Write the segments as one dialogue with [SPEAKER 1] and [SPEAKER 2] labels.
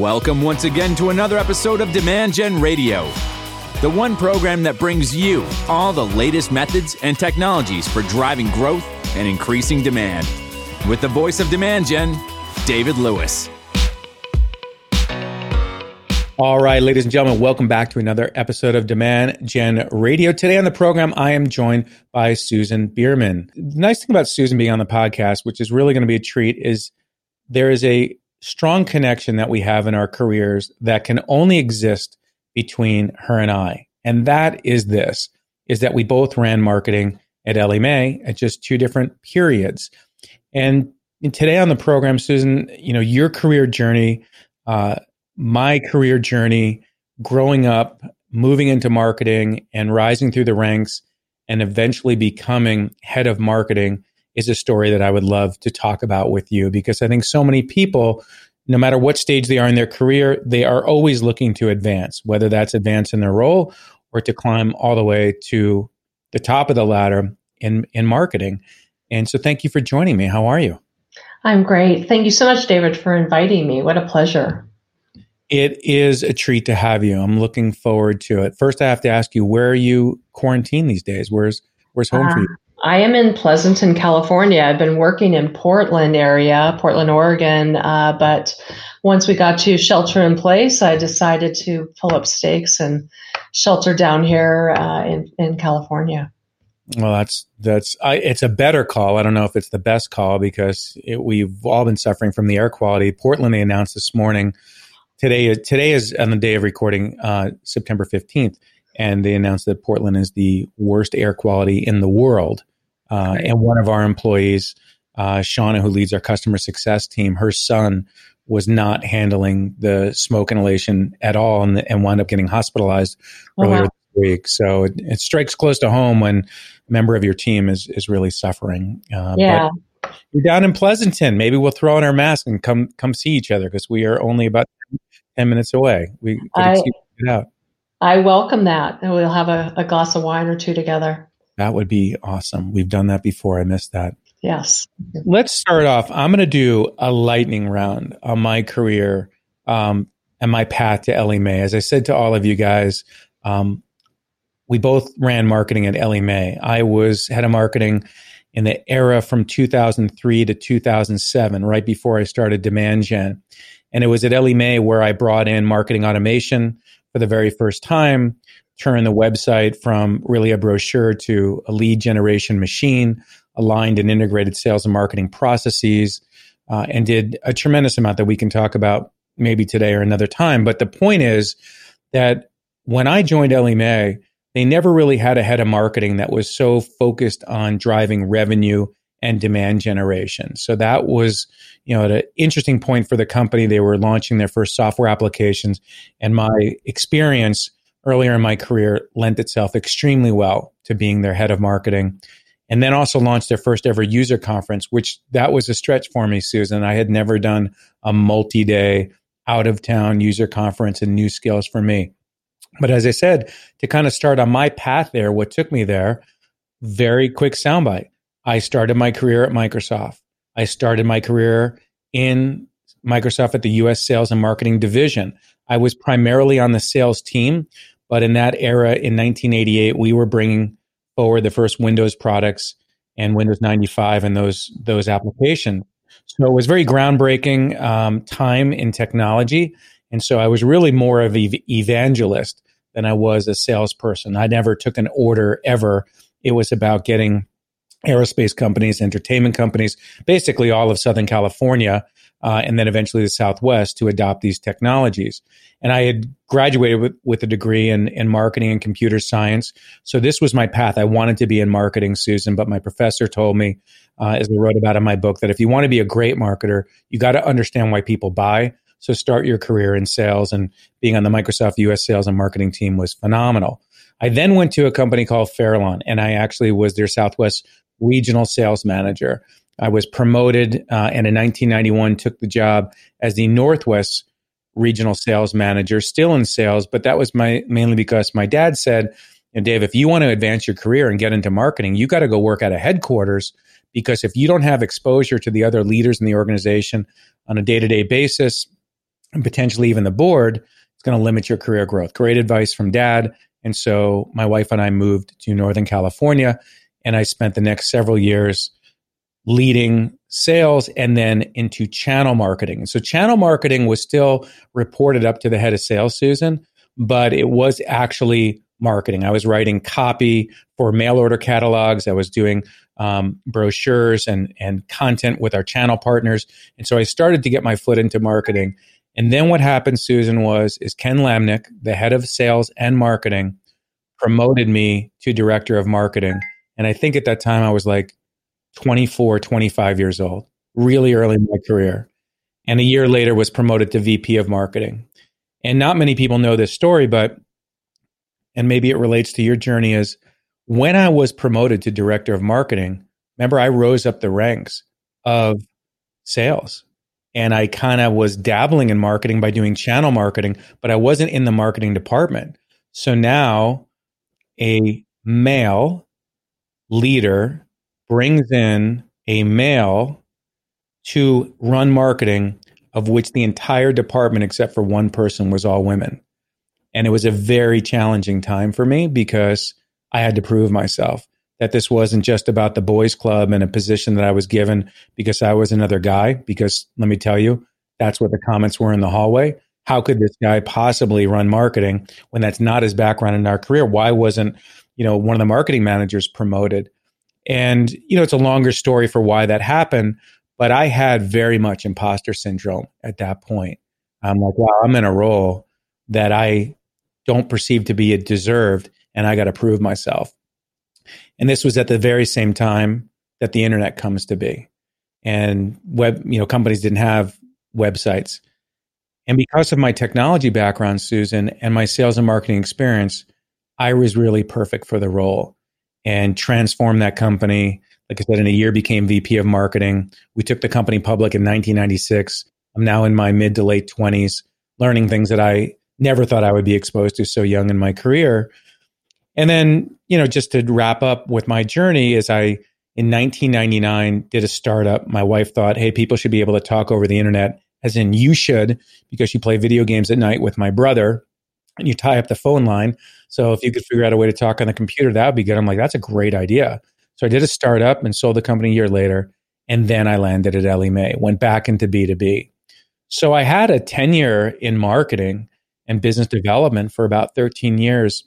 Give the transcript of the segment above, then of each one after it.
[SPEAKER 1] Welcome once again to another episode of Demand Gen Radio, the one program that brings you all the latest methods and technologies for driving growth and increasing demand. With the voice of Demand Gen, David Lewis.
[SPEAKER 2] All right, ladies and gentlemen, welcome back to another episode of Demand Gen Radio. Today on the program, I am joined by Susan Bierman. The nice thing about Susan being on the podcast, which is really going to be a treat, is there is a strong connection that we have in our careers that can only exist between her and I. And that is this is that we both ran marketing at Ellie Mae at just two different periods. And today on the program, Susan, you know, your career journey uh, my career journey growing up, moving into marketing and rising through the ranks and eventually becoming head of marketing is a story that I would love to talk about with you because I think so many people, no matter what stage they are in their career, they are always looking to advance, whether that's advance in their role or to climb all the way to the top of the ladder in, in marketing. And so thank you for joining me. How are you?
[SPEAKER 3] I'm great. Thank you so much, David, for inviting me. What a pleasure.
[SPEAKER 2] It is a treat to have you. I'm looking forward to it. First, I have to ask you, where are you quarantined these days? Where's where's home uh, for you?
[SPEAKER 3] I am in Pleasanton, California. I've been working in Portland area, Portland, Oregon. Uh, but once we got to shelter in place, I decided to pull up stakes and shelter down here uh, in in California.
[SPEAKER 2] Well, that's that's I, it's a better call. I don't know if it's the best call because it, we've all been suffering from the air quality. Portland, they announced this morning today today is on the day of recording, uh, September fifteenth, and they announced that Portland is the worst air quality in the world. Uh, right. And one of our employees, uh, Shauna, who leads our customer success team, her son was not handling the smoke inhalation at all, and, and wound up getting hospitalized oh, earlier wow. this week. So it, it, strikes close to home when a member of your team is is really suffering.
[SPEAKER 3] Uh, yeah.
[SPEAKER 2] you're down in Pleasanton. Maybe we'll throw on our mask and come come see each other because we are only about 10 minutes away. We could I.
[SPEAKER 3] I welcome that. And we'll have a, a glass of wine or two together.
[SPEAKER 2] That would be awesome. We've done that before. I missed that.
[SPEAKER 3] Yes.
[SPEAKER 2] Let's start off. I'm going to do a lightning round on my career um, and my path to Ellie Mae. As I said to all of you guys, um, we both ran marketing at Ellie Mae. I was head of marketing in the era from 2003 to 2007, right before I started Demand Gen. And it was at Ellie Mae where I brought in marketing automation for the very first time, turned the website from really a brochure to a lead generation machine, aligned and integrated sales and marketing processes, uh, and did a tremendous amount that we can talk about maybe today or another time. But the point is that when I joined Ellie Mae, they never really had a head of marketing that was so focused on driving revenue and demand generation. So that was, you know, an interesting point for the company. They were launching their first software applications, and my experience earlier in my career lent itself extremely well to being their head of marketing. And then also launched their first ever user conference, which that was a stretch for me, Susan. I had never done a multi-day out of town user conference and new skills for me. But as I said, to kind of start on my path there, what took me there, very quick soundbite I started my career at Microsoft. I started my career in Microsoft at the US sales and marketing division. I was primarily on the sales team, but in that era in 1988, we were bringing forward the first Windows products and Windows 95 and those those applications. So it was very groundbreaking um, time in technology, and so I was really more of an evangelist than I was a salesperson. I never took an order ever. It was about getting aerospace companies, entertainment companies, basically all of Southern California, uh, and then eventually the Southwest to adopt these technologies. And I had graduated with, with a degree in, in marketing and computer science. So this was my path. I wanted to be in marketing, Susan, but my professor told me, uh, as I wrote about in my book, that if you want to be a great marketer, you got to understand why people buy. So start your career in sales and being on the Microsoft US sales and marketing team was phenomenal. I then went to a company called Farallon and I actually was their Southwest regional sales manager. I was promoted uh, and in 1991 took the job as the Northwest regional sales manager, still in sales, but that was my mainly because my dad said, and Dave, if you want to advance your career and get into marketing, you got to go work at a headquarters because if you don't have exposure to the other leaders in the organization on a day to day basis, and potentially even the board, it's going to limit your career growth. Great advice from dad. And so my wife and I moved to Northern California, and I spent the next several years leading sales and then into channel marketing. So channel marketing was still reported up to the head of sales, Susan, but it was actually marketing. I was writing copy for mail order catalogs. I was doing um, brochures and and content with our channel partners. And so I started to get my foot into marketing. And then what happened, Susan, was is Ken Lamnick, the head of sales and marketing, promoted me to director of marketing. And I think at that time I was like 24, 25 years old, really early in my career. And a year later was promoted to VP of marketing. And not many people know this story, but and maybe it relates to your journey is when I was promoted to director of marketing, remember I rose up the ranks of sales and I kind of was dabbling in marketing by doing channel marketing, but I wasn't in the marketing department. So now a male leader brings in a male to run marketing, of which the entire department, except for one person, was all women. And it was a very challenging time for me because I had to prove myself that this wasn't just about the boys club and a position that I was given because I was another guy. Because let me tell you, that's what the comments were in the hallway. How could this guy possibly run marketing when that's not his background in our career? Why wasn't, you know, one of the marketing managers promoted? And, you know, it's a longer story for why that happened, but I had very much imposter syndrome at that point. I'm like, wow, I'm in a role that I don't perceive to be deserved, and I got to prove myself. And this was at the very same time that the internet comes to be, and web, you know, companies didn't have websites. And because of my technology background, Susan, and my sales and marketing experience, I was really perfect for the role and transformed that company. Like I said, in a year became VP of marketing. We took the company public in 1996. I'm now in my mid to late 20s, learning things that I never thought I would be exposed to so young in my career. And then, you know, just to wrap up with my journey, is I in 1999 did a startup. My wife thought, hey, people should be able to talk over the internet, as in you should, because you play video games at night with my brother and you tie up the phone line. So if you could figure out a way to talk on the computer, that would be good. I'm like, that's a great idea. So I did a startup and sold the company a year later. And then I landed at Ellie Mae, went back into B2B. So I had a tenure in marketing and business development for about 13 years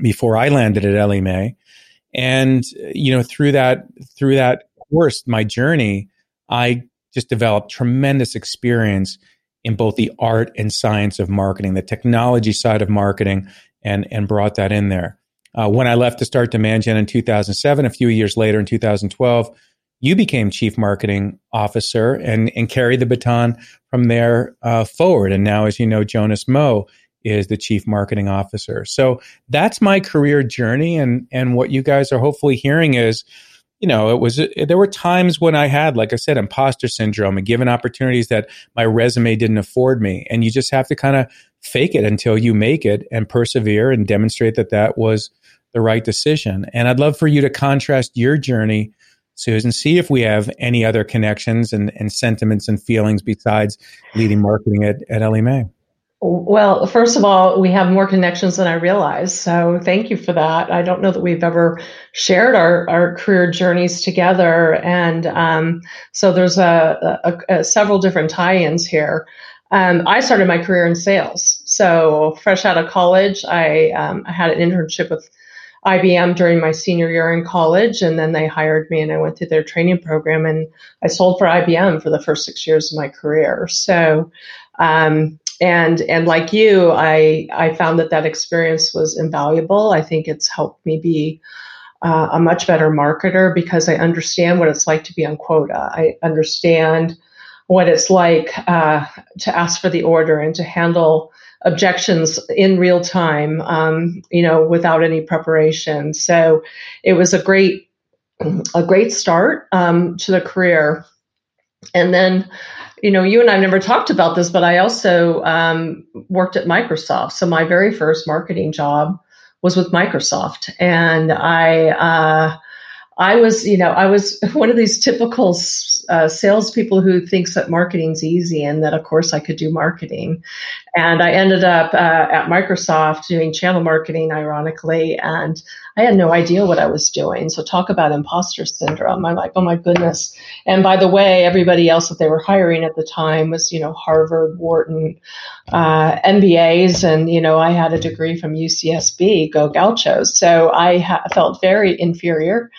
[SPEAKER 2] before I landed at Ellie Mae. And you know, through that through that course, my journey, I just developed tremendous experience in both the art and science of marketing, the technology side of marketing, and and brought that in there. Uh, when I left to start Demandgen in 2007, a few years later in 2012, you became chief marketing officer and, and carried the baton from there uh, forward. And now, as you know, Jonas Moe is the chief marketing officer. So that's my career journey. And, and what you guys are hopefully hearing is, you know, it was, there were times when I had, like I said, imposter syndrome and given opportunities that my resume didn't afford me. And you just have to kind of fake it until you make it and persevere and demonstrate that that was the right decision. And I'd love for you to contrast your journey Susan, see if we have any other connections and, and sentiments and feelings besides leading marketing at, at Mae.
[SPEAKER 3] Well, first of all, we have more connections than I realized. So thank you for that. I don't know that we've ever shared our, our career journeys together. And um, so there's a, a, a, several different tie-ins here. Um, I started my career in sales. So fresh out of college, I, um, I had an internship with IBM during my senior year in college, and then they hired me, and I went through their training program, and I sold for IBM for the first six years of my career. So, um, and and like you, I I found that that experience was invaluable. I think it's helped me be uh, a much better marketer because I understand what it's like to be on quota. I understand what it's like uh, to ask for the order and to handle objections in real time, um, you know, without any preparation. So it was a great, a great start um, to the career. And then, you know, you and I've never talked about this, but I also um, worked at Microsoft. So my very first marketing job was with Microsoft, and I. Uh, I was, you know, I was one of these typical uh, salespeople who thinks that marketing's easy and that, of course, I could do marketing. And I ended up uh, at Microsoft doing channel marketing, ironically, and I had no idea what I was doing. So talk about imposter syndrome. I'm like, oh my goodness. And by the way, everybody else that they were hiring at the time was, you know, Harvard, Wharton, uh, MBAs, and you know, I had a degree from UCSB, Go Gauchos. So I ha- felt very inferior.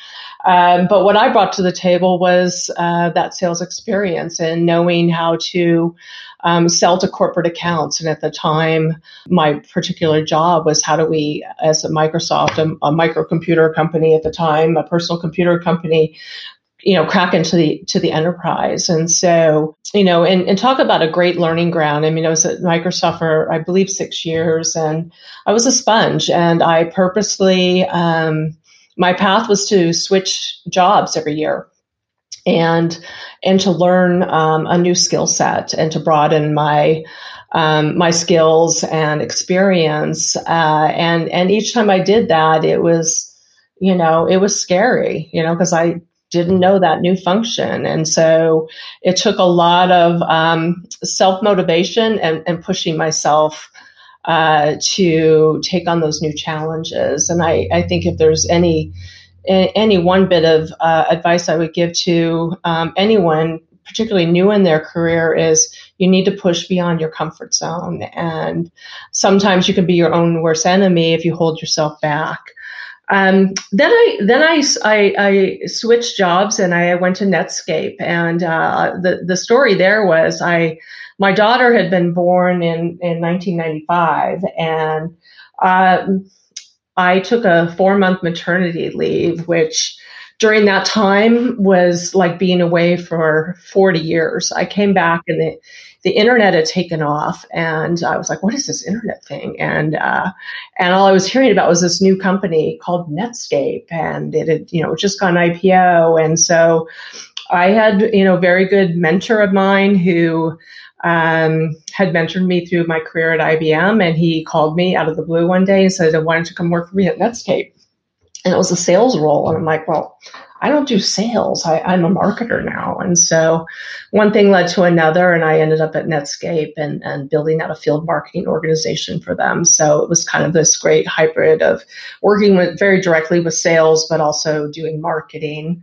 [SPEAKER 3] Um, but what I brought to the table was uh, that sales experience and knowing how to um, sell to corporate accounts. And at the time, my particular job was how do we, as a Microsoft, a, a microcomputer company at the time, a personal computer company, you know crack into the to the enterprise. And so you know and, and talk about a great learning ground. I mean i was at microsoft for i believe six years and i was a sponge. And i purposely um, my path was to switch jobs every year and and to learn um, a new skill set and to broaden my um, my skills and experience. Uh, and and each time I did that it was you know it was scary you know because I didn't know that new function. And so it took a lot of um, self motivation and, and pushing myself uh, to take on those new challenges. And I, I think if there's any any one bit of uh, advice I would give to um, anyone, particularly new in their career, is you need to push beyond your comfort zone. And sometimes you can be your own worst enemy if you hold yourself back. Um, then I then I, I, I, switched jobs and I went to Netscape. And uh, the the story there was I my daughter had been born in, in 1995, and um, I took a four month maternity leave, which during that time was like being away for 40 years. I came back and the, the internet had taken off and I was like, what is this internet thing? And, uh, and all I was hearing about was this new company called Netscape and it had, you know, just gone IPO. And so I had, you know, a very good mentor of mine who um, had mentored me through my career at IBM, and he called me out of the blue one day and said, "Why wanted to come work for me at Netscape?" And it was a sales role, and I'm like, "Well, I don't do sales. I, am a marketer now." And so, one thing led to another, and I ended up at Netscape and and building out a field marketing organization for them. So it was kind of this great hybrid of working with very directly with sales, but also doing marketing.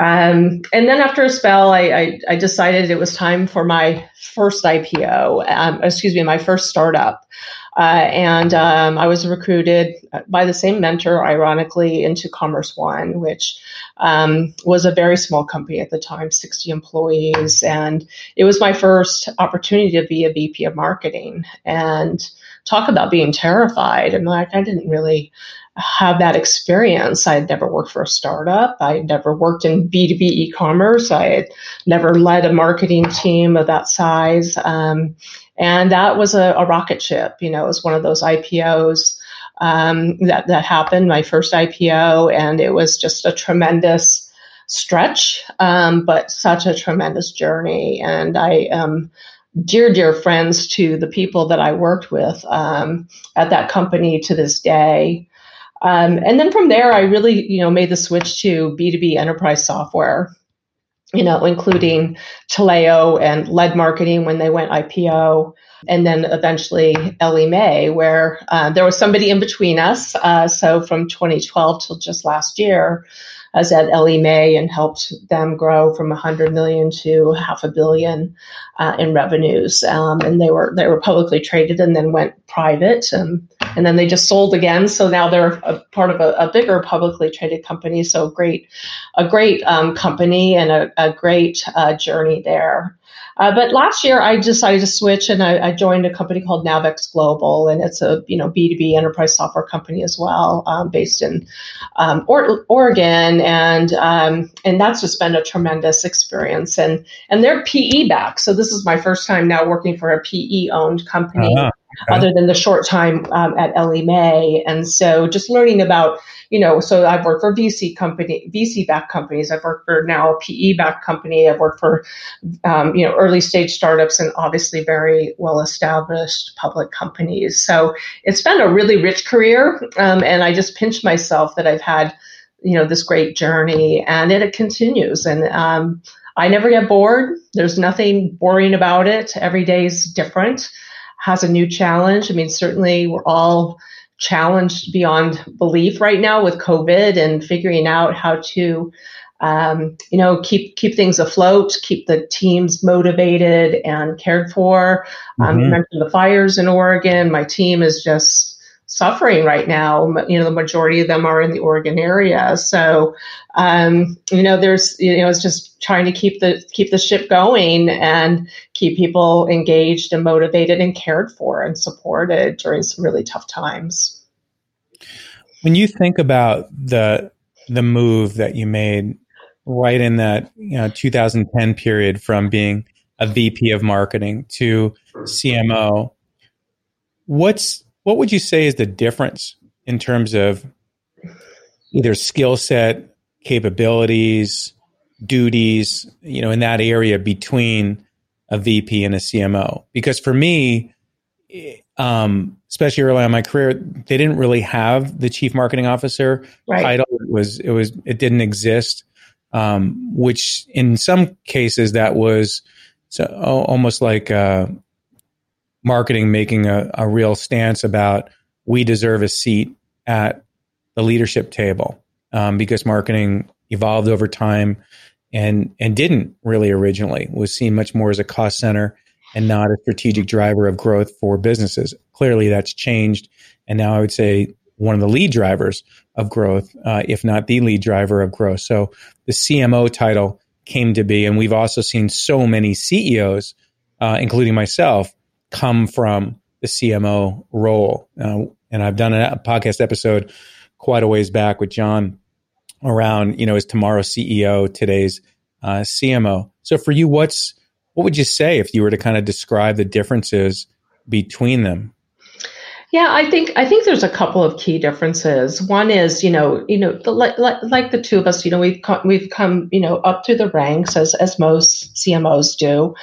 [SPEAKER 3] Um, and then after a spell, I, I, I, decided it was time for my first IPO, um, excuse me, my first startup. Uh, and um, I was recruited by the same mentor, ironically, into Commerce One, which um, was a very small company at the time, 60 employees. And it was my first opportunity to be a VP of marketing. And talk about being terrified. I'm like, I didn't really have that experience. I had never worked for a startup. I had never worked in B2B e-commerce. I had never led a marketing team of that size. Um, and that was a, a, rocket ship. You know, it was one of those IPOs um, that, that happened, my first IPO, and it was just a tremendous stretch, um, but such a tremendous journey. And I am dear, dear friends to the people that I worked with um, at that company to this day. Um, and then from there, I really, you know, made the switch to B2B enterprise software, you know, including Taleo and lead marketing when they went IPO. And then eventually Ellie Mae, where uh, there was somebody in between us. Uh, so from 2012 till just last year, I was at Ellie Mae and helped them grow from 100 million to half a billion uh, in revenues. Um, and they were they were publicly traded and then went private, and, and then they just sold again. So now they're a part of a, a bigger publicly traded company. So great, a great um, company and a, a great uh, journey there. Uh, but last year, I decided to switch, and I, I, joined a company called Navex Global, and it's a you know B two B enterprise software company as well, um, based in um, or- Oregon, and um, and that's just been a tremendous experience. And and they're PE back, so this is my first time now working for a PE owned company. Uh-huh. Okay. Other than the short time um, at Mae, and so just learning about you know, so I've worked for VC company, VC backed companies. I've worked for now a PE backed company. I've worked for, um, you know, early stage startups and obviously very well established public companies. So it's been a really rich career. Um, and I just pinch myself that I've had you know this great journey, and it, it continues. And um, I never get bored. There's nothing boring about it. Every day is different, has a new challenge. I mean, certainly we're all challenged beyond belief right now with COVID and figuring out how to, um, you know, keep keep things afloat, keep the teams motivated and cared for. Um, mm-hmm. You mentioned the fires in Oregon. My team is just suffering right now. You know, the majority of them are in the Oregon area. So, um, you know, there's, you know, it's just trying to keep the, keep the ship going and keep people engaged and motivated and cared for and supported during some really tough times.
[SPEAKER 2] When you think about the, the move that you made right in that, you know, 2010 period from being a VP of marketing to CMO, what's what would you say is the difference in terms of either skill set, capabilities, duties, you know, in that area between a VP and a CMO? Because for me, um, especially early on in my career, they didn't really have the chief marketing officer right. title. It was it was it didn't exist. Um, which in some cases that was so, almost like uh, marketing making a, a real stance about we deserve a seat at the leadership table um, because marketing evolved over time and and didn't really originally was seen much more as a cost center and not a strategic driver of growth for businesses. Clearly, that's changed, and now I would say one of the lead drivers of growth, uh, if not the lead driver of growth. So the CMO title came to be, and we've also seen so many CEOs, uh, including myself, come from the CMO role. Uh, and I've done a podcast episode quite a ways back with John around, you know, is tomorrow CEO, today's uh, CMO. So for you, what's what would you say if you were to kind of describe the differences between them?
[SPEAKER 3] Yeah, I think I think there's a couple of key differences. One is, you know, you know, the, like, like the two of us, you know, we've come, we've come, you know, up through the ranks as as most CMOs do,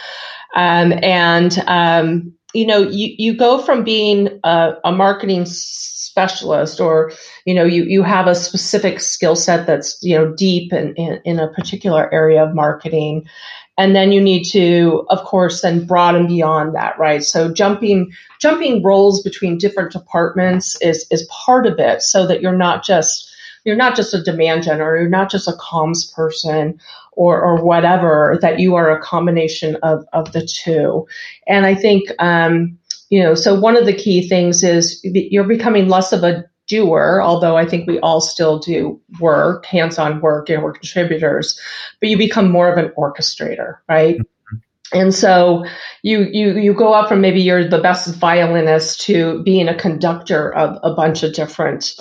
[SPEAKER 3] um, and um, you know, you, you go from being a, a marketing specialist or, you know, you, you have a specific skill set that's, you know, deep in, in, in a particular area of marketing. And then you need to, of course, then broaden beyond that, right? So jumping, jumping roles between different departments is, is part of it so that you're not just, you're not just a demand generator, you're not just a comms person or, or whatever, that you are a combination of, of the two. And I think, um, you know, so one of the key things is you're becoming less of a doer, although I think we all still do work, hands on work, and we're contributors, but you become more of an orchestrator, right? And so you you you go up from maybe you're the best violinist to being a conductor of a bunch of different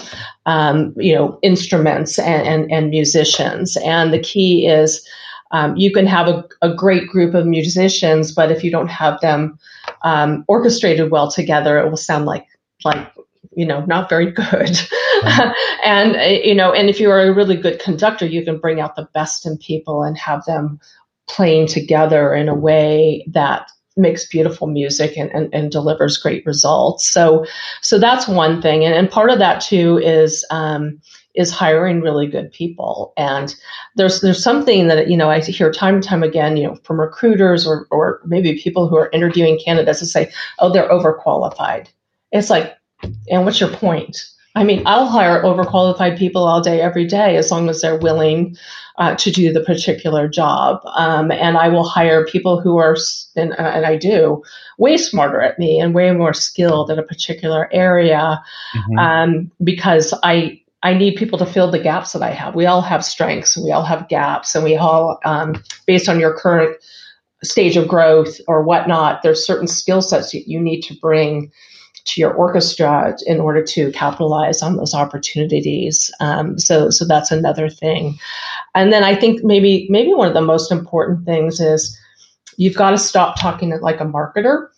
[SPEAKER 3] um, you know instruments and, and, and musicians. And the key is um, you can have a, a, great group of musicians, but if you don't have them um, orchestrated well together, it will sound like like you know not very good. and you know, and if you are a really good conductor, you can bring out the best in people and have them playing together in a way that makes beautiful music and, and, and delivers great results. So, so that's one thing. And, and part of that too is, um, is hiring really good people. And there's, there's something that, you know, I hear time and time again, you know, from recruiters or, or maybe people who are interviewing candidates to say, oh, they're overqualified. It's like, and what's your point? I mean, I'll hire overqualified people all day, every day, as long as they're willing uh, to do the particular job. Um, and I will hire people who are, and, and, I do, way smarter at me and way more skilled in a particular area mm-hmm. um, because I, I need people to fill the gaps that I have. We all have strengths, we all have gaps, and we all, um, based on your current stage of growth or whatnot, there's certain skill sets that you need to bring to your orchestra in order to capitalize on those opportunities. Um, so, so that's another thing. And then I think maybe maybe one of the most important things is you've got to stop talking like a marketer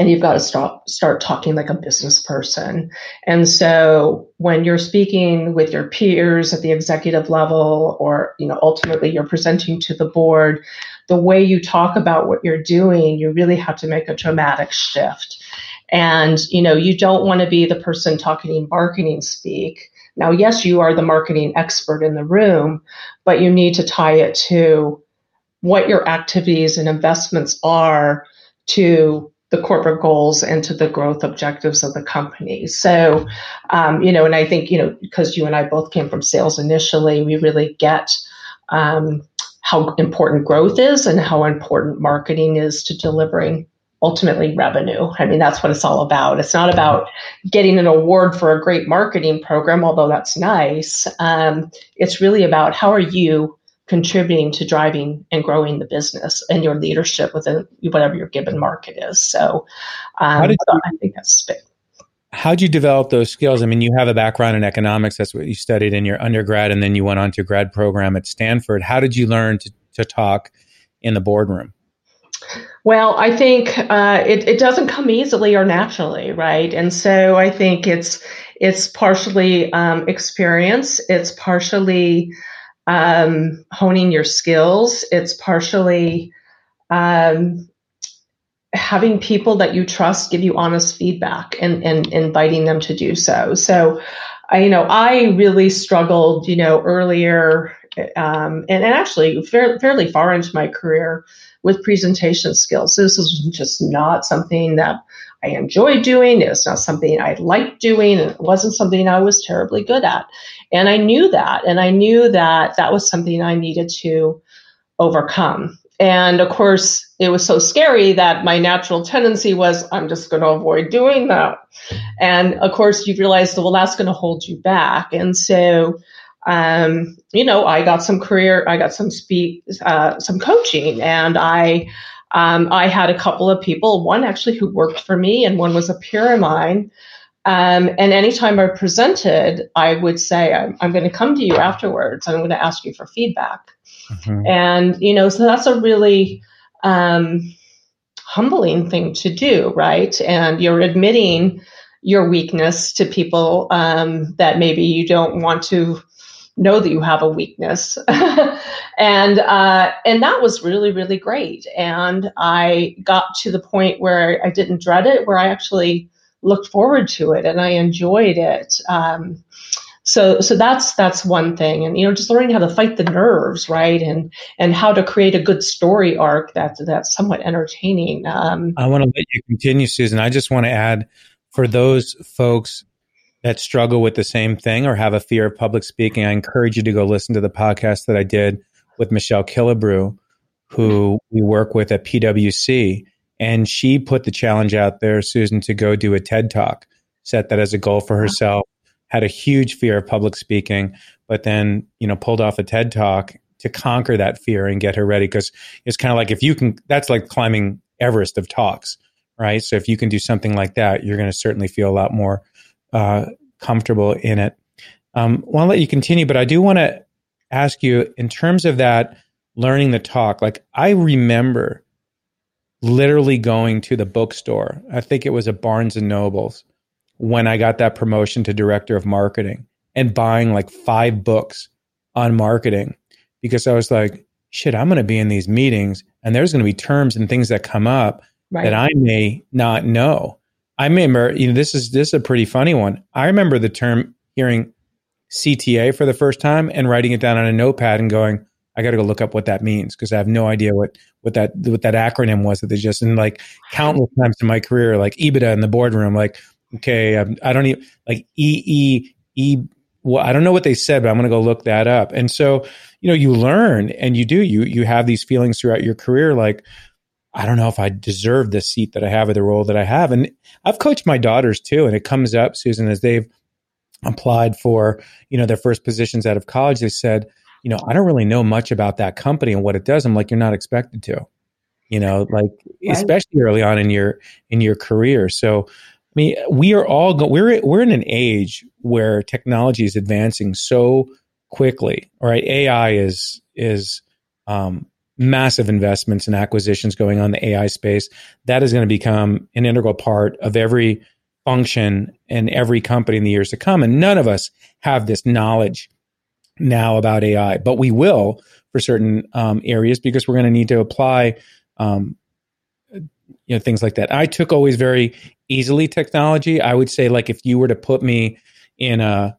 [SPEAKER 3] and you've got to stop start talking like a business person and so when you're speaking with your peers at the executive level or you know ultimately you're presenting to the board the way you talk about what you're doing you really have to make a dramatic shift and, you know, you don't want to be the person talking in marketing speak Now, yes, you are the marketing expert in the room, but you need to tie it to what your activities and investments are to the corporate goals and to the growth objectives of the company. So, um, you know, and I think, you know, because you and I both came from sales initially, we really get um, how important growth is and how important marketing is to delivering ultimately revenue. I mean, that's what it's all about. It's not about getting an award for a great marketing program, although that's nice. Um, it's really about how are you contributing to driving and growing the business and your leadership within whatever your given market is. So, um, you, I think that's big.
[SPEAKER 2] How did you develop those skills? I mean, you have a background in economics. That's what you studied in your undergrad, and then you went on to grad program at Stanford. How did you learn to, to talk in the boardroom?
[SPEAKER 3] Well, I think uh, it, it doesn't come easily or naturally, right? And so I think it's it's partially um, experience, it's partially um, honing your skills, it's partially um, having people that you trust give you honest feedback and, and inviting them to do so. So, I, you know, I really struggled, you know, earlier um, and, and actually fair, fairly far into my career with presentation skills. This is just not something that I enjoy doing. It's not something I like doing. And it wasn't something I was terribly good at. And I knew that. And I knew that that was something I needed to overcome. And of course, it was so scary that my natural tendency was, I'm just going to avoid doing that. And of course, you realize, that, well, that's going to hold you back. And so um, you know, I got some career, I got some speak, uh, some coaching, and I, um, I had a couple of people, one actually who worked for me, and one was a peer of mine. Um, and anytime I presented, I would say, I'm, I'm going to come to you afterwards. And I'm going to ask you for feedback. Mm-hmm. And, you know, so that's a really um, humbling thing to do, right? And you're admitting your weakness to people um, that maybe you don't want to know that you have a weakness. And uh, and that was really really great. And i got to the point where i didn't dread it where i actually looked forward to it and i enjoyed it. Um, so so that's that's one thing. And you know just learning how to fight the nerves right? And and how to create a good story arc that that's somewhat entertaining. Um,
[SPEAKER 2] i want to let you continue susan. I just want to add for those folks that struggle with the same thing or have a fear of public speaking, I encourage you to go listen to the podcast that I did with Michelle Killebrew, who we work with at PwC. And she put the challenge out there, Susan, to go do a TED talk, set that as a goal for herself, had a huge fear of public speaking, but then, you know, pulled off a TED talk to conquer that fear and get her ready. Cause it's kind of like if you can, that's like climbing Everest of talks, right? So if you can do something like that, you're going to certainly feel a lot more uh, comfortable in it. Um, well, I'll let you continue, but I do want to ask you in terms of that learning the talk. Like I remember literally going to the bookstore. I think it was a Barnes and Nobles when I got that promotion to director of marketing and buying like five books on marketing because I was like, shit, I'm going to be in these meetings and there's going to be terms and things that come up right. that I may not know. I remember, you know, this is this is a pretty funny one. I remember the term hearing CTA for the first time and writing it down on a notepad and going, I got to go look up what that means because I have no idea what what that what that acronym was that they just and like countless times in my career, like EBITDA in the boardroom, like okay, I'm, I do not even like E E E. Well, I don't know what they said, but I'm going to go look that up. And so, you know, you learn and you do you you have these feelings throughout your career, like I don't know if I deserve the seat that I have or the role that I have. And I've coached my daughters too. And it comes up, Susan, as they've applied for, you know, their first positions out of college, they said, you know, I don't really know much about that company and what it does. I'm like, you're not expected to, you know, like right. especially early on in your in your career. So I mean, we are all go- we're we're in an age where technology is advancing so quickly. All right, AI is is um, massive investments and acquisitions going on in the AI space. That is going to become an integral part of every function and every company in the years to come. And none of us have this knowledge now about AI, but we will for certain um, areas because we're going to need to apply, um, you know, things like that. I took always very easily technology. I would say, like, if you were to put me in a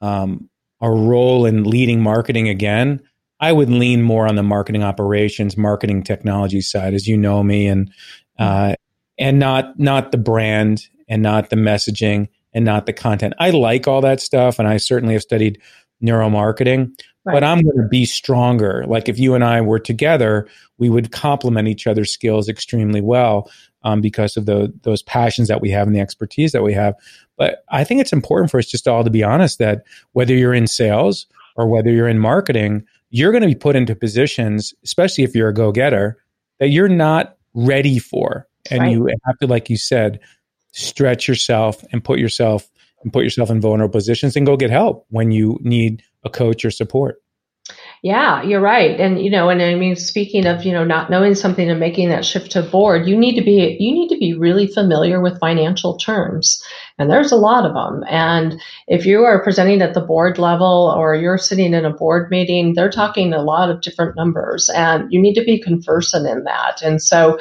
[SPEAKER 2] um, a role in leading marketing again, I would lean more on the marketing operations, marketing technology side, as you know me, and uh, and not not the brand and not the messaging and not the content. I like all that stuff, and I certainly have studied neuromarketing, right. but I'm going to be stronger. Like if you and I were together, we would complement each other's skills extremely well um, because of the, those passions that we have and the expertise that we have. But I think it's important for us just all to be honest that whether you're in sales or whether you're in marketing, you're going to be put into positions, especially if you're a go getter, that you're not ready for. And right. you have to, like you said, stretch yourself and put yourself and put yourself in vulnerable positions and go get help when you need a coach or support.
[SPEAKER 3] Yeah, you're right. And you know, and I mean speaking of, you know, not knowing something and making that shift to board, you need to be you need to be really familiar with financial terms. And there's a lot of them. And if you are presenting at the board level or you're sitting in a board meeting, they're talking a lot of different numbers and you need to be conversant in that. And so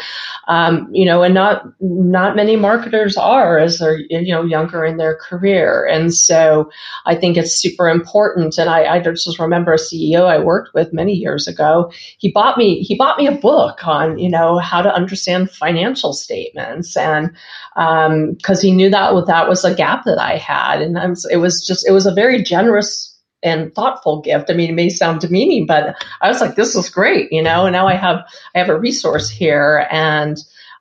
[SPEAKER 3] um, you know, and not not many marketers are as they're you know younger in their career. And so I think it's super important. And I, I just remember a CEO I worked with many years ago. He bought me he bought me a book on you know how to understand financial statements, and because um, he knew that that was a gap that I had, and I was, it was just it was a very generous and thoughtful gift. I mean, it may sound demeaning, but I was like, this is great, you know. And now I have I have a resource here, and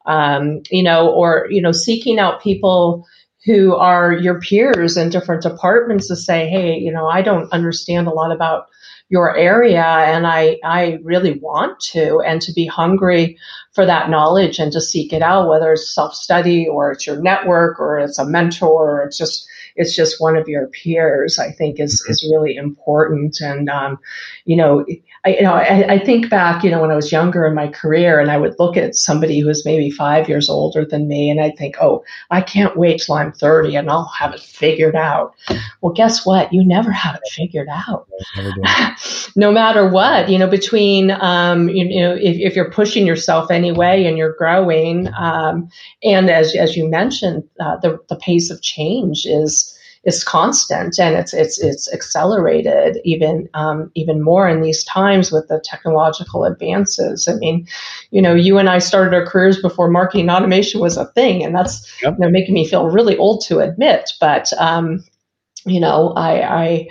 [SPEAKER 3] um, you know, or you know, seeking out people who are your peers in different departments to say, hey, you know, I don't understand a lot about your area and I, I really want to and to be hungry for that knowledge and to seek it out, whether it's self-study or it's your network or it's a mentor or it's just it's just one of your peers, I think is, mm-hmm. is really important. And, um, you know, I, you know, I, I, think back, you know, when I was younger in my career and I would look at somebody who was maybe five years older than me and I'd think, oh, I can't wait till I'm 30 and I'll have it figured out. Well, guess what? You never have it figured out. no matter what, you know, between, um, you, you, know, if, if, you're pushing yourself anyway and you're growing, um, and as, as you mentioned, uh, the, the pace of change is, is constant and it's it's it's accelerated even um, even more in these times with the technological advances. I mean, you know, you and I started our careers before marketing automation was a thing, and that's yep. you know making me feel really old to admit. But um, you know, I, I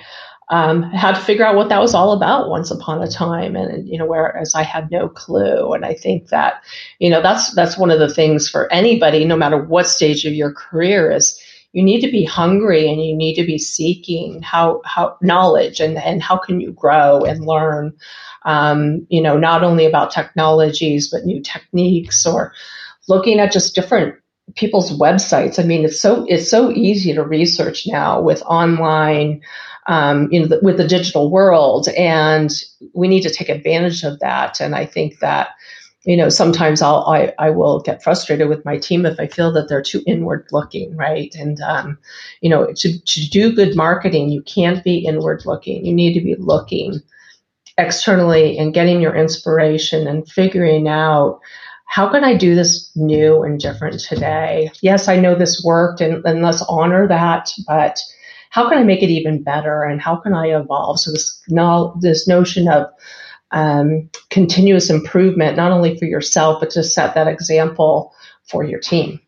[SPEAKER 3] um, had to figure out what that was all about once upon a time, and you know, whereas I had no clue. And I think that you know that's that's one of the things for anybody, no matter what stage of your career, is you need to be hungry and you need to be seeking how how knowledge and and how can you grow and learn um, you know not only about technologies but new techniques or looking at just different people's websites. I mean it's so it's so easy to research now with online um, you know, the, with the digital world. And we need to take advantage of that. And i think that you know, sometimes I'll, I, I will get frustrated with my team if I feel that they're too inward looking, right? And, um, you know, to, to do good marketing, you can't be inward looking. You need to be looking externally and getting your inspiration and figuring out how can I do this new and different today? Yes, I know this worked and, and let's honor that, but how can I make it even better and how can I evolve? So this, this notion of, um, continuous improvement, not only for yourself, but to set that example for your team.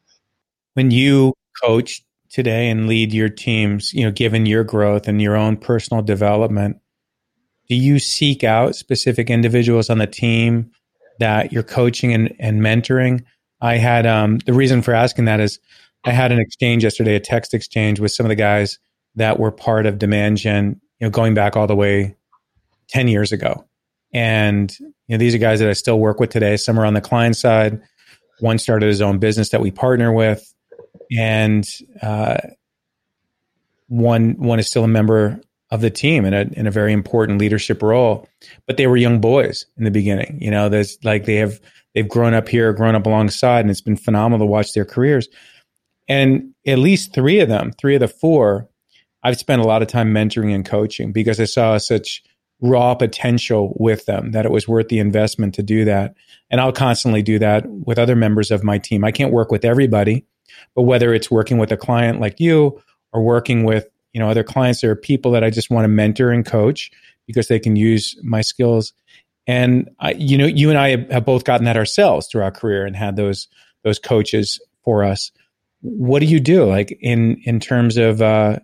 [SPEAKER 2] When you coach today and lead your teams, you know, given your growth and your own personal development, do you seek out specific individuals on the team that you're coaching and, and mentoring? I had um, the reason for asking that is I had an exchange yesterday, a text exchange with some of the guys that were part of Demand Gen, you know, going back all the way 10 years ago. And you know, these are guys that I still work with today. Some are on the client side. One started his own business that we partner with, and uh, one one is still a member of the team in a in a very important leadership role. But they were young boys in the beginning. You know, there's like they have they've grown up here, grown up alongside, and it's been phenomenal to watch their careers. And at least three of them, three of the four, I've spent a lot of time mentoring and coaching because I saw such raw potential with them that it was worth the investment to do that. And I'll constantly do that with other members of my team. I can't work with everybody, but whether it's working with a client like you or working with you know other clients there are people that i just want to mentor and coach because they can use my skills and I, you know you and i have both gotten that ourselves through our career and had those those coaches for us what do you do like in in terms of uh,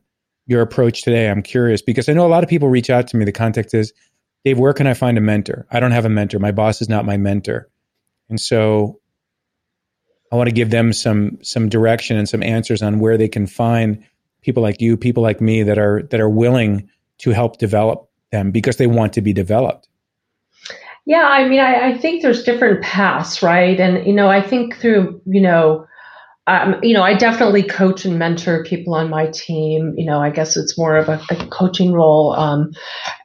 [SPEAKER 2] your approach today i'm curious because i know a lot of people reach out to me the context is dave where can i find a mentor? I don't have a mentor. My boss is not my mentor. And so i want to give them some some direction and some answers on where they can find people like you people like me that are that are willing to help develop them because they want to be developed.
[SPEAKER 3] Yeah i mean I, I think there's different paths right? And you know i think through you know um, you know, I definitely coach and mentor people on my team. You know, I guess it's more of a, a coaching role. Um,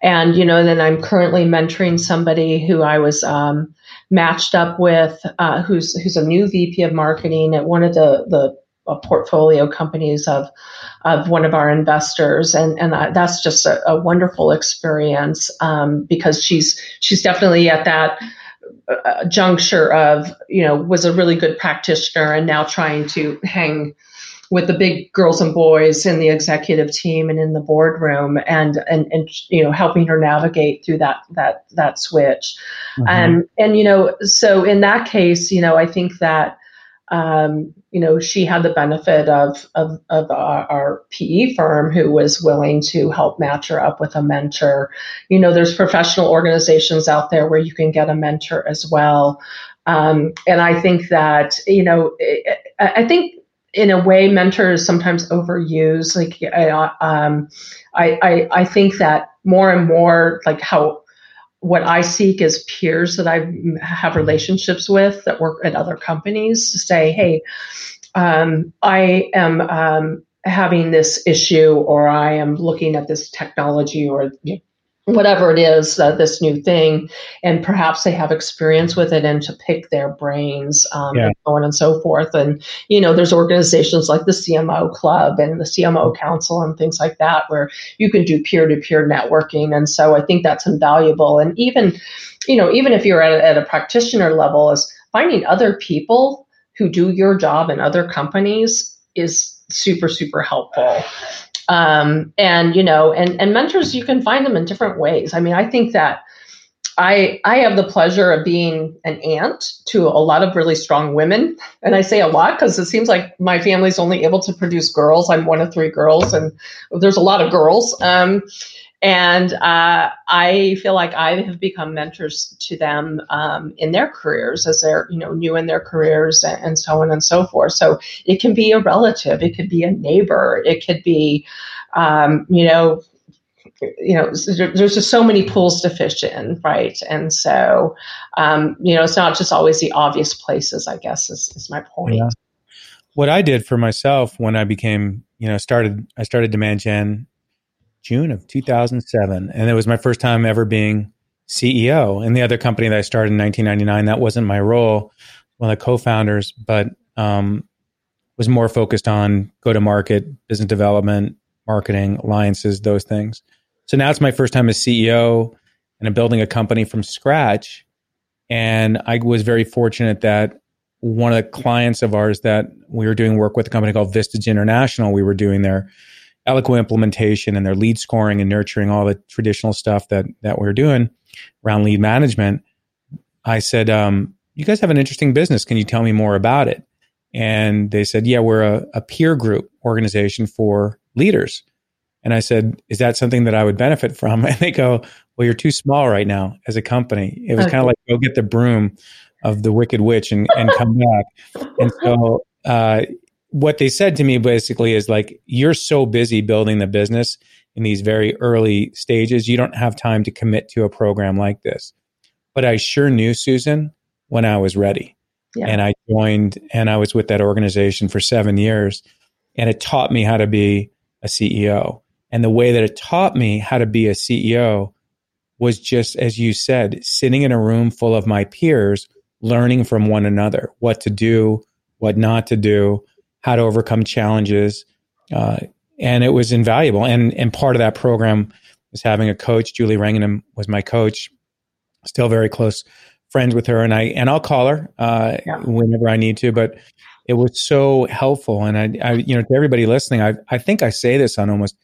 [SPEAKER 3] and, you know, then I'm currently mentoring somebody who I was um, matched up with, uh, who's who's a new VP of marketing at one of the the uh, portfolio companies of of one of our investors, and and that's just a, a wonderful experience um, because she's she's definitely at that a juncture of you know was a really good practitioner and now trying to hang with the big girls and boys in the executive team and in the boardroom and and and you know helping her navigate through that that that switch mm-hmm. and and you know so in that case you know i think that um, you know, she had the benefit of of, of our, our, PE firm who was willing to help match her up with a mentor. You know, there's professional organizations out there where you can get a mentor as well. Um, and I think that you know, I think in a way, mentor is sometimes overused. Like, um, I, I, I think that more and more, like how what I seek is peers that I have relationships with that work at other companies to say, hey, um, I am um, having this issue, or I am looking at this technology, or you know, whatever it is, uh, this new thing, and perhaps they have experience with it and to pick their brains um, yeah. and so on and so forth. And, you know, there's organizations like the CMO Club and the CMO Council and things like that where you can do peer to peer networking. And so I think that's invaluable. And even, you know, even if you're at a, at a practitioner level, is finding other people who do your job in other companies is super, super helpful um, and you know and and mentors you can find them in different ways i mean i think that I, I have the pleasure of being an aunt to a lot of really strong women. And I say a lot because it seems like my family's only able to produce girls. I'm one of three girls, and there's a lot of girls. Um, and uh, I feel like I have become mentors to them um, in their careers as they're you know new in their careers and, and, so on and so forth. So it can be a relative, it could be a neighbor, it could be um, you know you know there's just so many pools to fish in right and so um, you know it's not just always the obvious places i guess is, is my point yeah.
[SPEAKER 2] what i did for myself when i became you know started i started demand gen June of 2007. And it was my first time ever being CEO. In the other company that I started in 1999, that wasn't my role, one of the co founders, but um, was more focused on go to market, business development, marketing, alliances, those things. So now it's my first time as CEO and I'm building a company from scratch. And I was very fortunate that one of the clients of ours that we were doing work with a company called Vistage International, we were doing their Eloqua implementation and their lead scoring and nurturing all the traditional stuff that that we're doing around lead management, I said, um, "You guys have an interesting business. Can you tell me more about it?" And they said, "Yeah, we're a, a peer group organization for leaders." And I said, "Is that something that I would benefit from?" And they go, "Well, you're too small right now as a company." It was okay. kind of like go get the broom of the Wicked Witch and, and come back. And so uh, what they said to me basically is like, you're so busy building the business in these very early stages, you don't have time to commit to a program like this. But I sure knew Susan when I was ready. Yeah. And I joined and I was with that organization for seven years. And it taught me how to be a CEO. And the way that it taught me how to be a CEO was just, as you said, sitting in a room full of my peers, learning from one another what to do, what not to do, how to overcome challenges. Uh, and it was invaluable. And, and part of that program was having a coach. Julie Rangenham was my coach, still very close friends with her. And I, and I'll call her uh, yeah. whenever I need to, but it was so helpful. And I, I, you know, to everybody listening, I, I think I say this on almost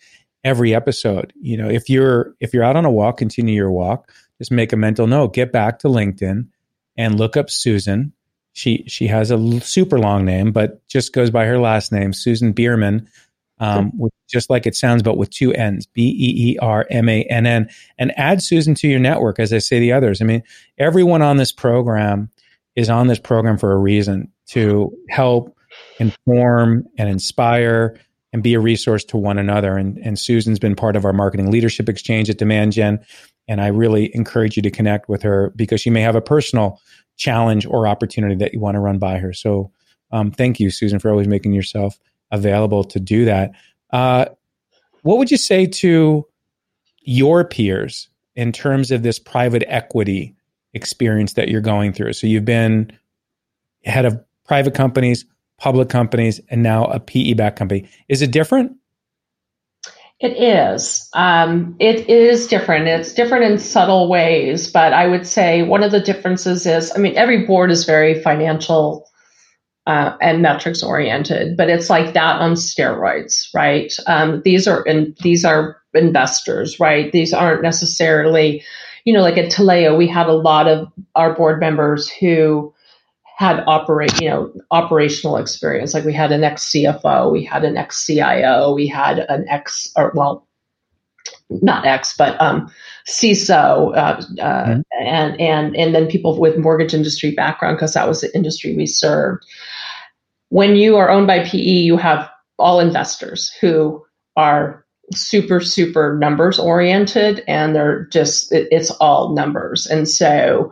[SPEAKER 2] every episode. You know, if you're if you're out on a walk, continue your walk. Just make a mental note. Get back to LinkedIn and look up Susan. She she has a super long name, but just goes by her last name, Susan Beermann, um, with, just like it sounds, but with two N's, B E E R M A N N, and add Susan to your network, as I say the others. I mean, everyone on this program is on this program for a reason to help inform and inspire and be a resource to one another. And, and Susan's been part of our marketing leadership exchange at Demand Gen. And I really encourage you to connect with her because she may have a personal challenge or opportunity that you want to run by her. So um, thank you, Susan, for always making yourself available to do that. Uh, what would you say to your peers in terms of this private equity experience that you're going through? So you've been head of private companies, public companies, and now a PE backed company. Is it different?
[SPEAKER 3] It is. Um, it is different. It's different in subtle ways, but I would say one of the differences is I mean, every board is very financial uh, and metrics oriented, but it's like that on steroids, right? Um, these are in, these are investors, right? These aren't necessarily, you know, like at Taleo, we had a lot of our board members who had operate, you know, operational experience. Like we had an ex CFO, we had an ex CIO, we had an ex, or well, not ex, but um, CISO, uh, uh, mm-hmm. and and and then people with mortgage industry background because that was the industry we served. When you are owned by PE, you have all investors who are super super numbers oriented, and they're just it, it's all numbers, and so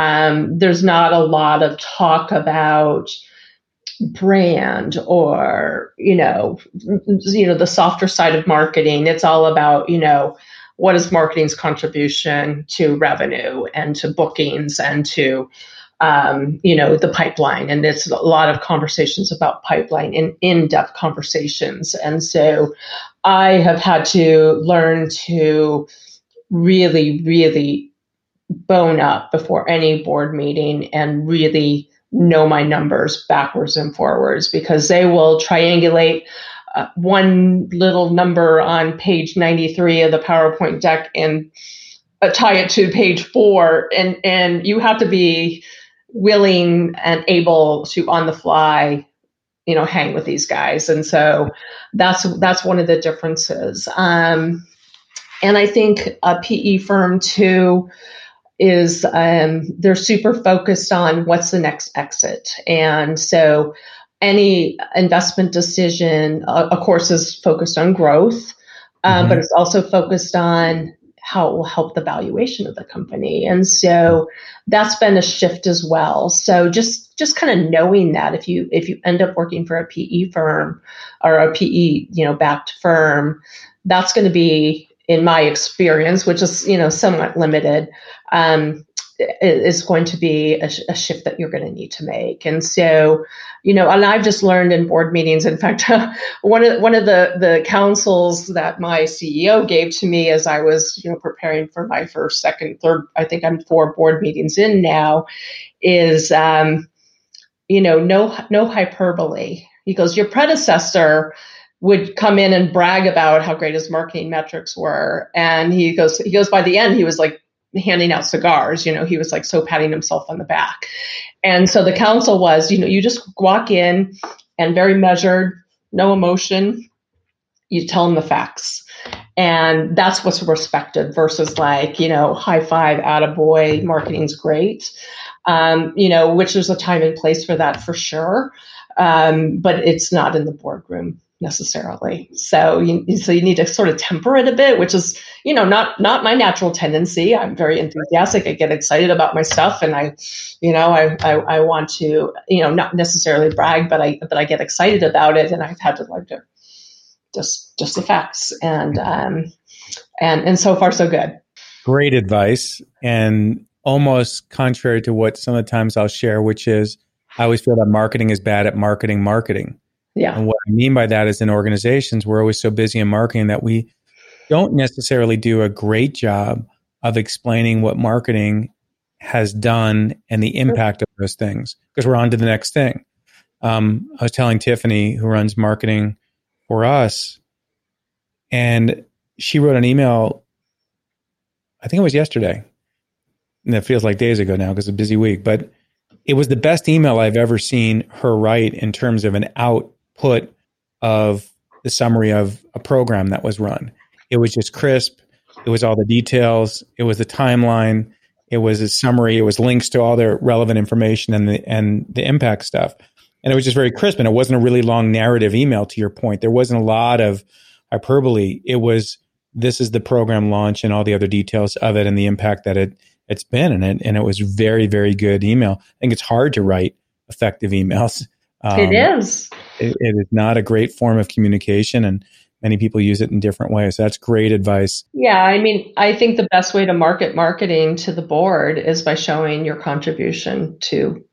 [SPEAKER 3] um, there's not a lot of talk about brand or you know you know the softer side of marketing. It's all about you know what is marketing's contribution to revenue and to bookings and to um, you know the pipeline. And it's a lot of conversations about pipeline and in-depth conversations. And so i have had to learn to really really bone up before any board meeting and really know my numbers backwards and forwards because they will triangulate uh, one little number on page 93 of the PowerPoint deck and uh, tie it to page four. And, and you have to be willing and able to on the fly you know hang with these guys and so that's that's one of the differences um, and i think a pe firm too is um, they're super focused on what's the next exit. And so any investment decision, uh, of course, is focused on growth, um, mm-hmm. but it's also focused on how it will help the valuation of the company. And so that's been a shift as well. So just just kind of knowing that if you if you end up working for a PE firm or a PE, you know, backed firm, that's going to be in my experience, which is you know somewhat limited, um, is going to be a, a, shift that you're going to need to make. And so, you know, and I've just learned in board meetings. In fact, one of one of the the counsels that my CEO gave to me as I was you know preparing for my first, second, third, I think I'm four board meetings in now, is um, you know no no hyperbole. He goes, your predecessor would come in and brag about how great his marketing metrics were. And he goes, he goes by the end, he was like handing out cigars, you know, he was like so patting himself on the back. And so the counsel was, you know, you just walk in and very measured, no emotion, you tell them the facts. And that's what's respected versus like, you know, high five, attaboy, marketing's great. Um, you know, which there's a time and place for that for sure. Um, but it's not in the boardroom necessarily. So you, so you need to sort of temper it a bit, which is, you know, not, not my natural tendency. I'm very enthusiastic. I get excited about my stuff and I, you know, I, I, I want to, you know, not necessarily brag, but I, but I get excited about it. And I've had to learn to just, just the facts and, um, and, and so far so good.
[SPEAKER 2] Great advice. And almost contrary to what some of the times I'll share, which is I always feel that marketing is bad at marketing marketing
[SPEAKER 3] yeah.
[SPEAKER 2] And what I mean by that is in organizations, we're always so busy in marketing that we don't necessarily do a great job of explaining what marketing has done and the impact of those things because we're on to the next thing. Um, I was telling Tiffany, who runs marketing for us, and she wrote an email. I think it was yesterday. And it feels like days ago now because it's a busy week, but it was the best email I've ever seen her write in terms of an output of the summary of a program that was run. It was just crisp. It was all the details. It was the timeline. It was a summary. It was links to all the relevant information and the and the impact stuff. And it was just very crisp. And it wasn't a really long narrative email. To your point, there wasn't a lot of hyperbole. It was this is the program launch and all the other details of it and the impact that it it's been. And it and it was very very good email. I think it's hard to write effective emails.
[SPEAKER 3] Um, it is.
[SPEAKER 2] It, it is not a great form of communication, and many people use it in different ways. That's great advice.
[SPEAKER 3] Yeah, I mean, I think the best way to market marketing to the board is by showing your contribution to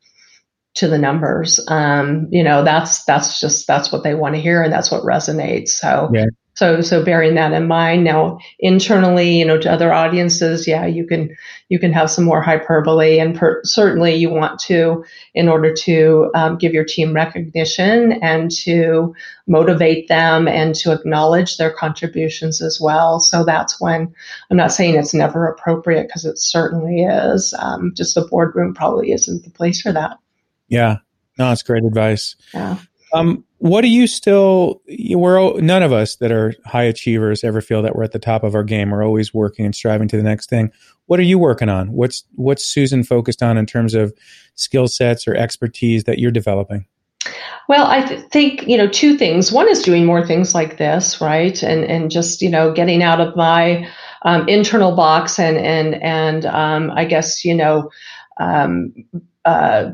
[SPEAKER 3] to the numbers. Um, you know, that's that's just that's what they want to hear, and that's what resonates. So yeah. So, so bearing that in mind now internally, you know, to other audiences, yeah, you can, you can have some more hyperbole and per, certainly you want to, in order to um, give your team recognition and to motivate them and to acknowledge their contributions as well. So that's when I'm not saying it's never appropriate because it certainly is. Um, just the boardroom probably isn't the place for that.
[SPEAKER 2] Yeah. No, it's great advice. Yeah. Um, what do you still? We're none of us that are high achievers ever feel that we're at the top of our game. We're always working and striving to the next thing. What are you working on? What's what's Susan focused on in terms of skill sets or expertise that you're developing?
[SPEAKER 3] Well, I th- think you know two things. One is doing more things like this, right, and and just you know getting out of my um, internal box and and and um, I guess you know. Um, uh,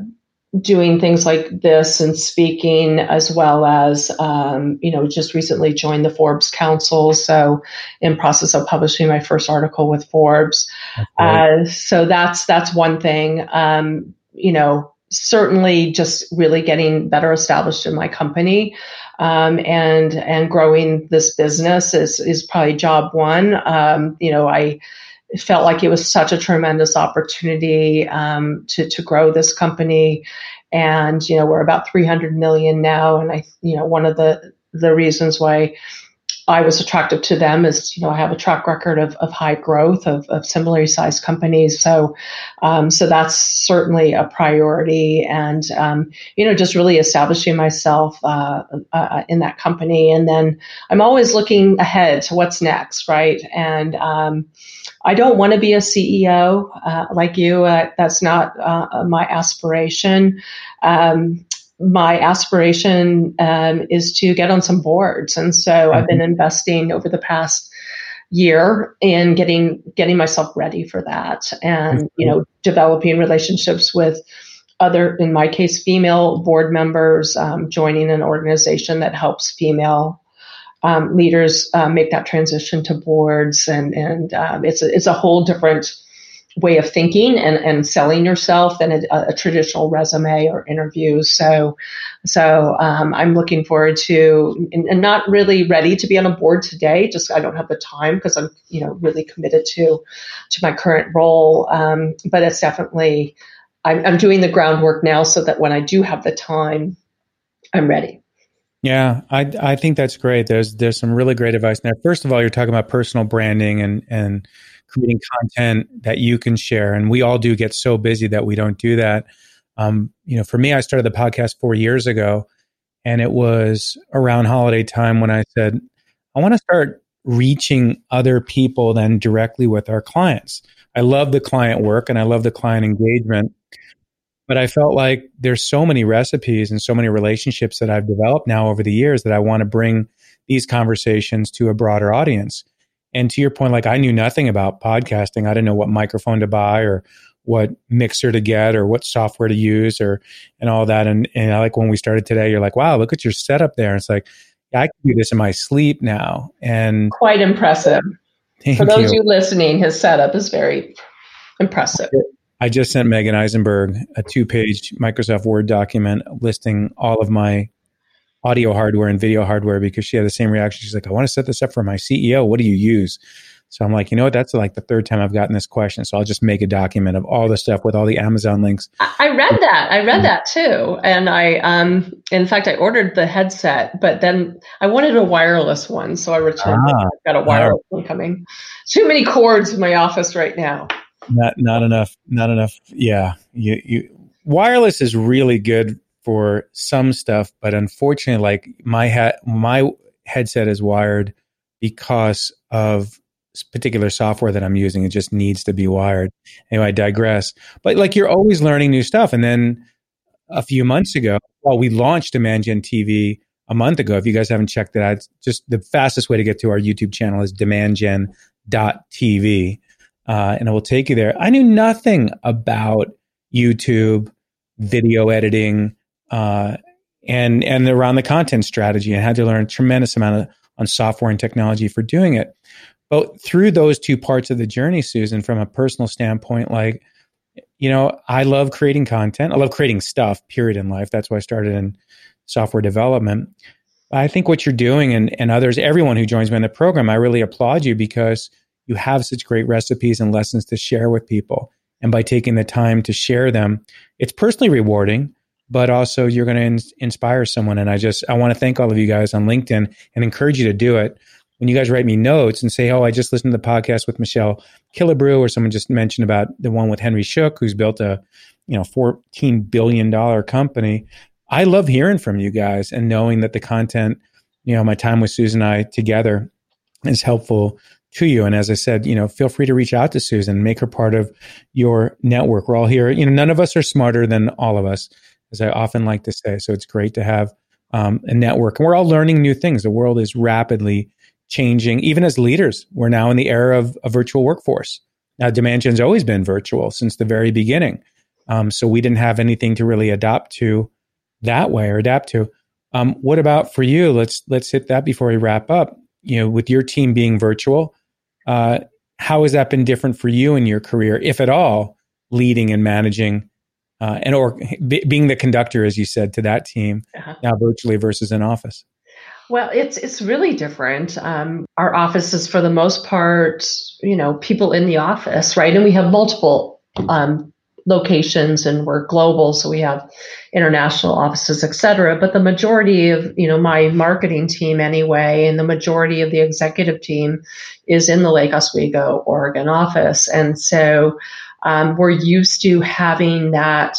[SPEAKER 3] doing things like this and speaking as well as um, you know just recently joined the forbes council so in process of publishing my first article with forbes. Uh, so that's that's one thing. Um, you know certainly just really getting better established in my company um, and and growing this business is is probably job one. Um, you know i felt like it was such a tremendous opportunity um, to to grow this company, and you know we're about 300 million now, and I you know one of the the reasons why I was attractive to them is, you know, I have a track record of, of high growth of, of similarly sized companies. So, um, so that's certainly a priority and, um, you know, just really establishing myself, uh, uh, in that company. And then I'm always looking ahead to what's next. Right. And, um, I don't want to be a CEO uh, like you. Uh, that's not uh, my aspiration. Um, my aspiration um, is to get on some boards, and so mm-hmm. I've been investing over the past year in getting getting myself ready for that, and mm-hmm. you know, developing relationships with other, in my case, female board members, um, joining an organization that helps female um, leaders uh, make that transition to boards, and and um, it's a, it's a whole different way of thinking and, and selling yourself than a, a traditional resume or interview. So, so um, I'm looking forward to and, and, not really ready to be on a board today. Just I don't have the time because I'm you know really committed to to my current role. Um, but it's definitely I'm, I'm doing the groundwork now so that when I do have the time, I'm ready.
[SPEAKER 2] Yeah, I I think that's great. There's there's some really great advice there. First of all, you're talking about personal branding and and creating content that you can share. And we all do get so busy that we don't do that. Um, you know, for me, I started the podcast four years ago, and it was around holiday time when I said, I want to start reaching other people than directly with our clients. I love the client work and I love the client engagement. But I felt like there's so many recipes and so many relationships that I've developed now over the years that I want to bring these conversations to a broader audience. And to your point, like I knew nothing about podcasting. I didn't know what microphone to buy or what mixer to get or what software to use or and all that. And and I like when we started today, you're like, wow, look at your setup there. it's like, I can do this in my sleep now. And
[SPEAKER 3] quite impressive. For those you. you listening, his setup is very impressive.
[SPEAKER 2] I just sent Meagen Eisenberg a two page Microsoft Word document listing all of my audio hardware and video hardware because she had the same reaction. She's like, I want to set this up for my CEO. What do you use? So I'm like, you know what? That's like the third time I've gotten this question. So I'll just make a document of all the stuff with all the Amazon links.
[SPEAKER 3] I read that. I read that too. And I, um, in fact, I ordered the headset, but then I wanted a wireless one. So I returned ah. I've got a wireless wow. one coming. Too many cords in my office right now.
[SPEAKER 2] Not, not enough. Not enough. Yeah. You, you, wireless is really good for some stuff, but unfortunately, like my hat, my headset is wired because of particular software that I'm using. It just needs to be wired. Anyway, I digress. But like you're always learning new stuff. And then a few months ago, well, we launched Gen TV a month ago. If you guys haven't checked it out, just the fastest way to get to our YouTube channel is demandgen.tv. Uh, and it will take you there. I knew nothing about YouTube, video editing, uh, and and around the content strategy, and had to learn a tremendous amount of, on software and technology for doing it. But through those two parts of the journey, Susan, from a personal standpoint, like, you know, I love creating content. I love creating stuff, period, in life. That's why I started in software development. I think what you're doing and, and others, everyone who joins me in the program, I really applaud you because you have such great recipes and lessons to share with people. And by taking the time to share them, it's personally rewarding, but also you're going to in- inspire someone. And I just, I want to thank all of you guys on LinkedIn and encourage you to do it when you guys write me notes and say, "Oh, I just listened to the podcast with Michelle Killebrew," or someone just mentioned about the one with Henry Schuck, who's built a you know fourteen billion dollar company. I love hearing from you guys and knowing that the content, you know, my time with Susan and I together is helpful to you. And as I said, you know, feel free to reach out to Susan, make her part of your network. We're all here. You know, none of us are smarter than all of us, as I often like to say. So it's great to have um, a network, and we're all learning new things. The world is rapidly changing, even as leaders. We're now in the era of a virtual workforce. Now, DemandGen's always been virtual since the very beginning. Um, so we didn't have anything to really adapt to that way or adapt to. Um, what about for you? Let's let's hit that before we wrap up. You know, with your team being virtual, uh, how has that been different for you in your career, if at all, leading and managing, uh, and or b- being the conductor, as you said, to that team uh-huh. now virtually versus in office?
[SPEAKER 3] Well, it's it's really different. Um, our office is, for the most part, you know, people in the office, right? And we have multiple um, locations, and we're global, so we have international offices, et cetera. But the majority of, you know, my marketing team, anyway, and the majority of the executive team is in the Lake Oswego, Oregon office, and so um, we're used to having that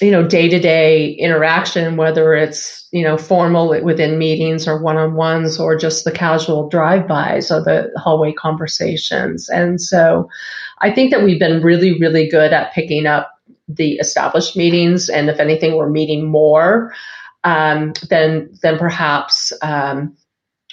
[SPEAKER 3] you know day-to-day interaction whether it's you know formal within meetings or one-on-ones or just the casual drive-bys or the hallway conversations and so i think that we've been really really good at picking up the established meetings and if anything we're meeting more um, than than perhaps um,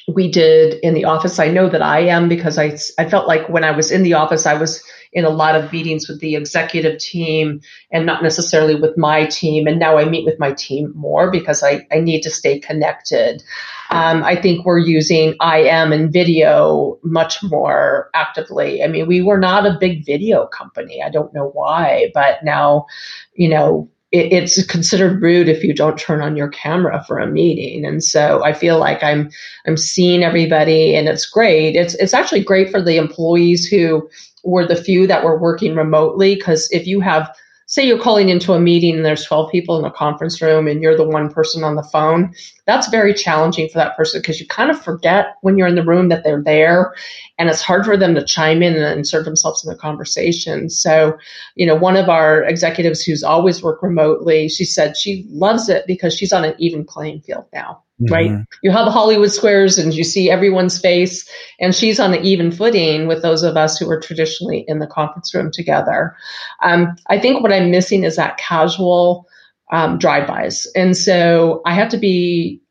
[SPEAKER 3] we did in the office. I know that i am because i i felt like when i was in the office i was in a lot of meetings with the executive team and not necessarily with my team. And now I meet with my team more because I, I need to stay connected. Um, I think we're using IM and video much more actively. I mean, we were not a big video company. I don't know why, but now, you know, it's considered rude if you don't turn on your camera for a meeting and so i feel like i'm i'm seeing everybody and it's great it's it's actually great for the employees who were the few that were working remotely. Because if you have, say, you're calling into a meeting and there's 12 people in a conference room and you're the one person on the phone, that's very challenging for that person because you kind of forget when you're in the room that they're there. And it's hard for them to chime in and insert themselves in the conversation. So, you know, one of our executives who's always worked remotely, she said she loves it because she's on an even playing field now mm-hmm. right? You have the Hollywood squares and you see everyone's face, and she's on an even footing with those of us who are traditionally in the conference room together. Um, I think what I'm missing is that casual um, drive-bys, and so I have to be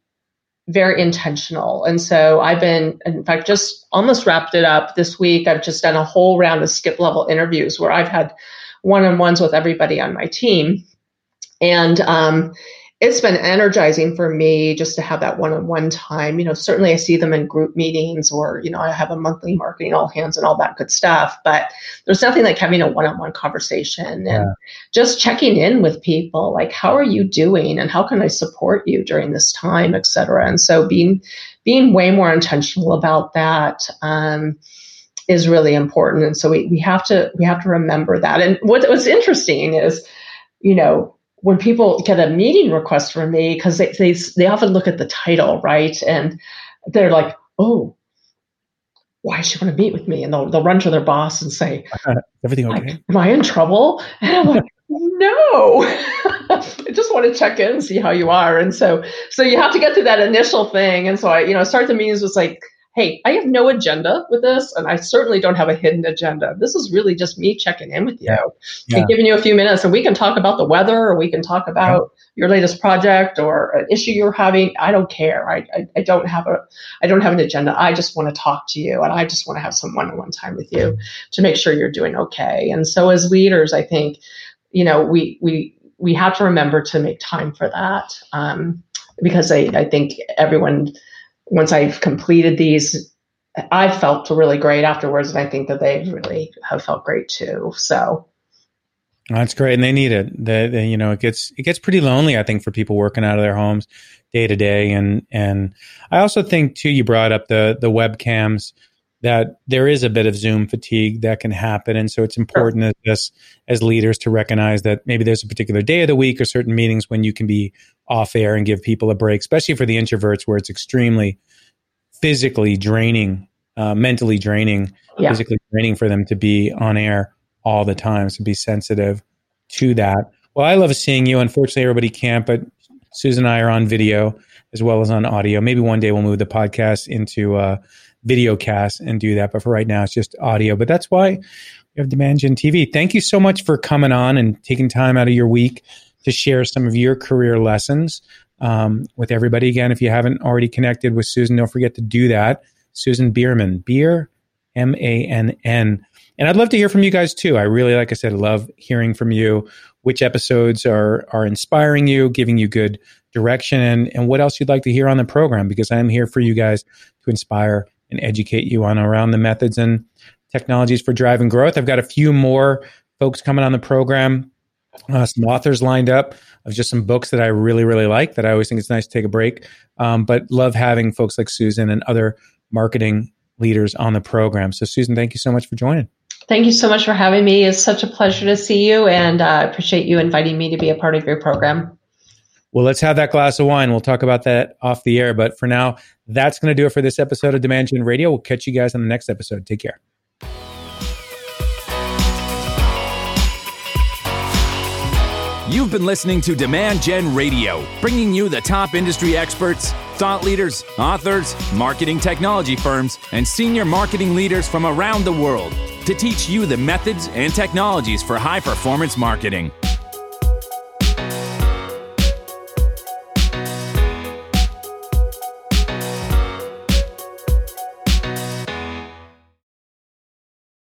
[SPEAKER 3] very intentional. And so I've been, in fact, just almost wrapped it up this week. I've just done a whole round of skip level interviews where I've had one on ones with everybody on my team. And um, it's been energizing for me just to have that one-on-one time. You know, certainly I see them in group meetings or, you know, I have a monthly marketing all hands and all that good stuff, but there's nothing like having a one-on-one conversation yeah. and just checking in with people, like, how are you doing and how can I support you during this time, et cetera. And so being, being way more intentional about that. Um, is really important. And so we, we have to we have to remember that. And what, what's interesting is, you know, when people get a meeting request from me, because they, they they often look at the title, right? And they're like, oh, why does she want to meet with me? And they'll they'll run to their boss and say,
[SPEAKER 2] Everything okay?
[SPEAKER 3] Am I in trouble? And I'm like, no. I just want to check in and see how you are. And so so you have to get to that initial thing. And so I, you know, start the meetings was like, hey, I have no agenda with this, and I certainly don't have a hidden agenda. This is really just me checking in with you yeah. and giving you a few minutes, and we can talk about the weather, or we can talk about yeah. your latest project or an issue you're having. I don't care. I, I, I don't have a I don't have an agenda. I just want to talk to you, and I just want to have some one-on-one time with you to make sure you're doing okay. And so, as leaders, I think you know we we we have to remember to make time for that um, because I, I think everyone once I've completed these, I felt really great afterwards, and I think that they really have felt great too. So
[SPEAKER 2] that's great, and they need it. The, the, you know it gets it gets pretty lonely, I think, for people working out of their homes day to day, and and I also think too. You brought up the the webcams that there is a bit of Zoom fatigue that can happen, and so it's important sure. as as leaders to recognize that maybe there's a particular day of the week or certain meetings when you can be off air and give people a break, especially for the introverts where it's extremely physically draining, uh, mentally draining, yeah. physically draining for them to be on air all the time. So be sensitive to that. Well, I love seeing you. Unfortunately, everybody can't, but Susan and I are on video as well as on audio. Maybe one day we'll move the podcast into uh, video cast and do that. But for right now, it's just audio. But that's why we have Demand Gen TV. Thank you so much for coming on and taking time out of your week to share some of your career lessons um, with everybody. Again, if you haven't already connected with Susan, don't forget to do that. Susan Beermann, Beer, M A N N. And I'd love to hear from you guys too. I really, like I said, love hearing from you. Which episodes are are inspiring you, giving you good direction, and, and what else you'd like to hear on the program? Because I am here for you guys to inspire and educate you on around the methods and technologies for driving growth. I've got a few more folks coming on the program uh, some authors lined up of just some books that I really, really like that I always think it's nice to take a break. Um, but love having folks like Susan and other marketing leaders on the program. So, Susan, thank you so much for joining.
[SPEAKER 3] Thank you so much for having me. It's such a pleasure to see you, and I uh, appreciate you inviting me to be a part of your program.
[SPEAKER 2] Well, let's have that glass of wine. We'll talk about that off the air. But for now, that's going to do it for this episode of Demand Gen Radio. We'll catch you guys on the next episode. Take care.
[SPEAKER 1] You've been listening to Demand Gen Radio, bringing you the top industry experts, thought leaders, authors, marketing technology firms, and senior marketing leaders from around the world to teach you the methods and technologies for high performance marketing.